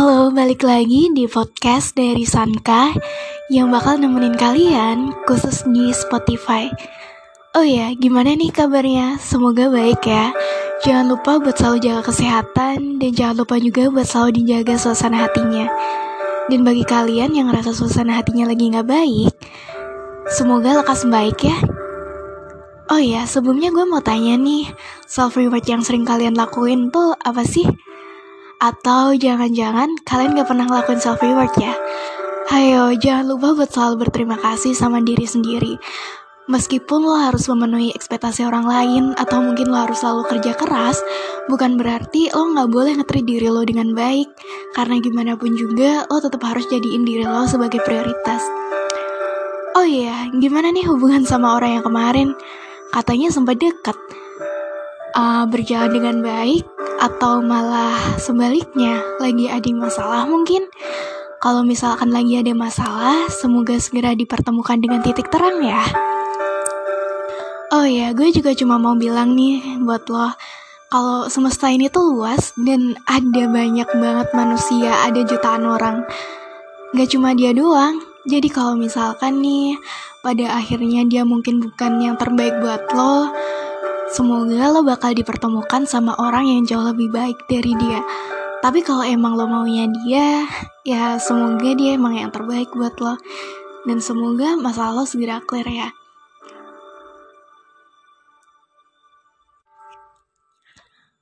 Halo, balik lagi di podcast dari Sanka yang bakal nemenin kalian khusus di Spotify. Oh ya, gimana nih kabarnya? Semoga baik ya. Jangan lupa buat selalu jaga kesehatan dan jangan lupa juga buat selalu dijaga suasana hatinya. Dan bagi kalian yang ngerasa suasana hatinya lagi nggak baik, semoga lekas baik ya. Oh ya, sebelumnya gue mau tanya nih, self reward yang sering kalian lakuin tuh apa sih? Atau jangan-jangan kalian gak pernah ngelakuin self reward ya? Hayo, jangan lupa buat selalu berterima kasih sama diri sendiri. Meskipun lo harus memenuhi ekspektasi orang lain atau mungkin lo harus selalu kerja keras, bukan berarti lo gak boleh ngetri diri lo dengan baik. Karena gimana pun juga, lo tetap harus jadiin diri lo sebagai prioritas. Oh iya, gimana nih hubungan sama orang yang kemarin? Katanya sempat dekat. Uh, berjalan dengan baik, atau malah sebaliknya lagi ada masalah mungkin? Kalau misalkan lagi ada masalah semoga segera dipertemukan dengan titik terang ya. Oh ya gue juga cuma mau bilang nih buat lo kalau semesta ini tuh luas dan ada banyak banget manusia ada jutaan orang. Gak cuma dia doang. Jadi kalau misalkan nih pada akhirnya dia mungkin bukan yang terbaik buat lo Semoga lo bakal dipertemukan sama orang yang jauh lebih baik dari dia. Tapi kalau emang lo maunya dia, ya semoga dia emang yang terbaik buat lo. Dan semoga masalah lo segera clear ya.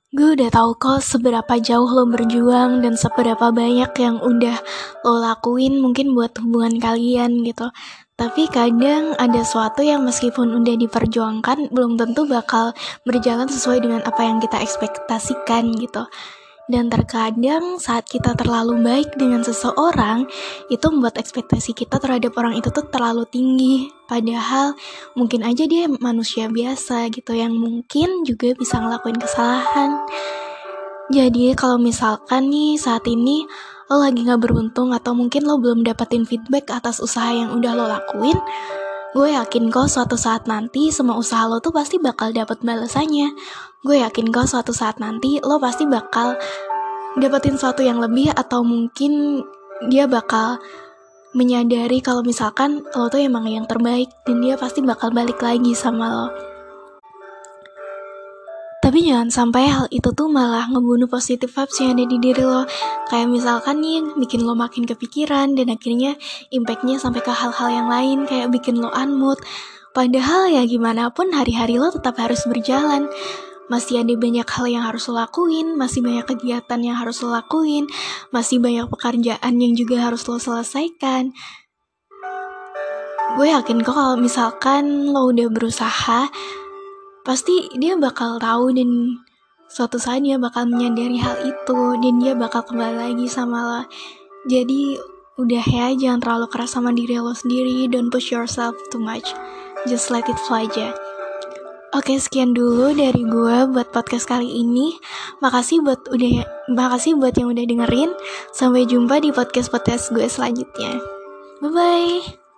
Gue udah tahu kok seberapa jauh lo berjuang dan seberapa banyak yang udah lo lakuin mungkin buat hubungan kalian gitu. Tapi kadang ada sesuatu yang meskipun udah diperjuangkan belum tentu bakal berjalan sesuai dengan apa yang kita ekspektasikan gitu. Dan terkadang saat kita terlalu baik dengan seseorang, itu membuat ekspektasi kita terhadap orang itu tuh terlalu tinggi. Padahal mungkin aja dia manusia biasa gitu yang mungkin juga bisa ngelakuin kesalahan. Jadi kalau misalkan nih saat ini lo lagi gak beruntung atau mungkin lo belum dapetin feedback atas usaha yang udah lo lakuin, gue yakin kok suatu saat nanti semua usaha lo tuh pasti bakal dapet balasannya. Gue yakin kok suatu saat nanti lo pasti bakal dapetin sesuatu yang lebih atau mungkin dia bakal menyadari kalau misalkan lo tuh emang yang terbaik dan dia pasti bakal balik lagi sama lo. Tapi jangan sampai hal itu tuh malah ngebunuh positif vibes yang ada di diri lo. Kayak misalkan nih, bikin lo makin kepikiran dan akhirnya impactnya sampai ke hal-hal yang lain kayak bikin lo unmood. Padahal ya gimana pun hari-hari lo tetap harus berjalan. Masih ada banyak hal yang harus lo lakuin, masih banyak kegiatan yang harus lo lakuin, masih banyak pekerjaan yang juga harus lo selesaikan. Gue yakin kok kalau misalkan lo udah berusaha, pasti dia bakal tahu dan suatu saat dia bakal menyadari hal itu dan dia bakal kembali lagi sama lo. Jadi udah ya jangan terlalu keras sama diri lo sendiri. Don't push yourself too much. Just let it flow aja. Oke sekian dulu dari gue buat podcast kali ini. Makasih buat udah makasih buat yang udah dengerin. Sampai jumpa di podcast-podcast gue selanjutnya. Bye bye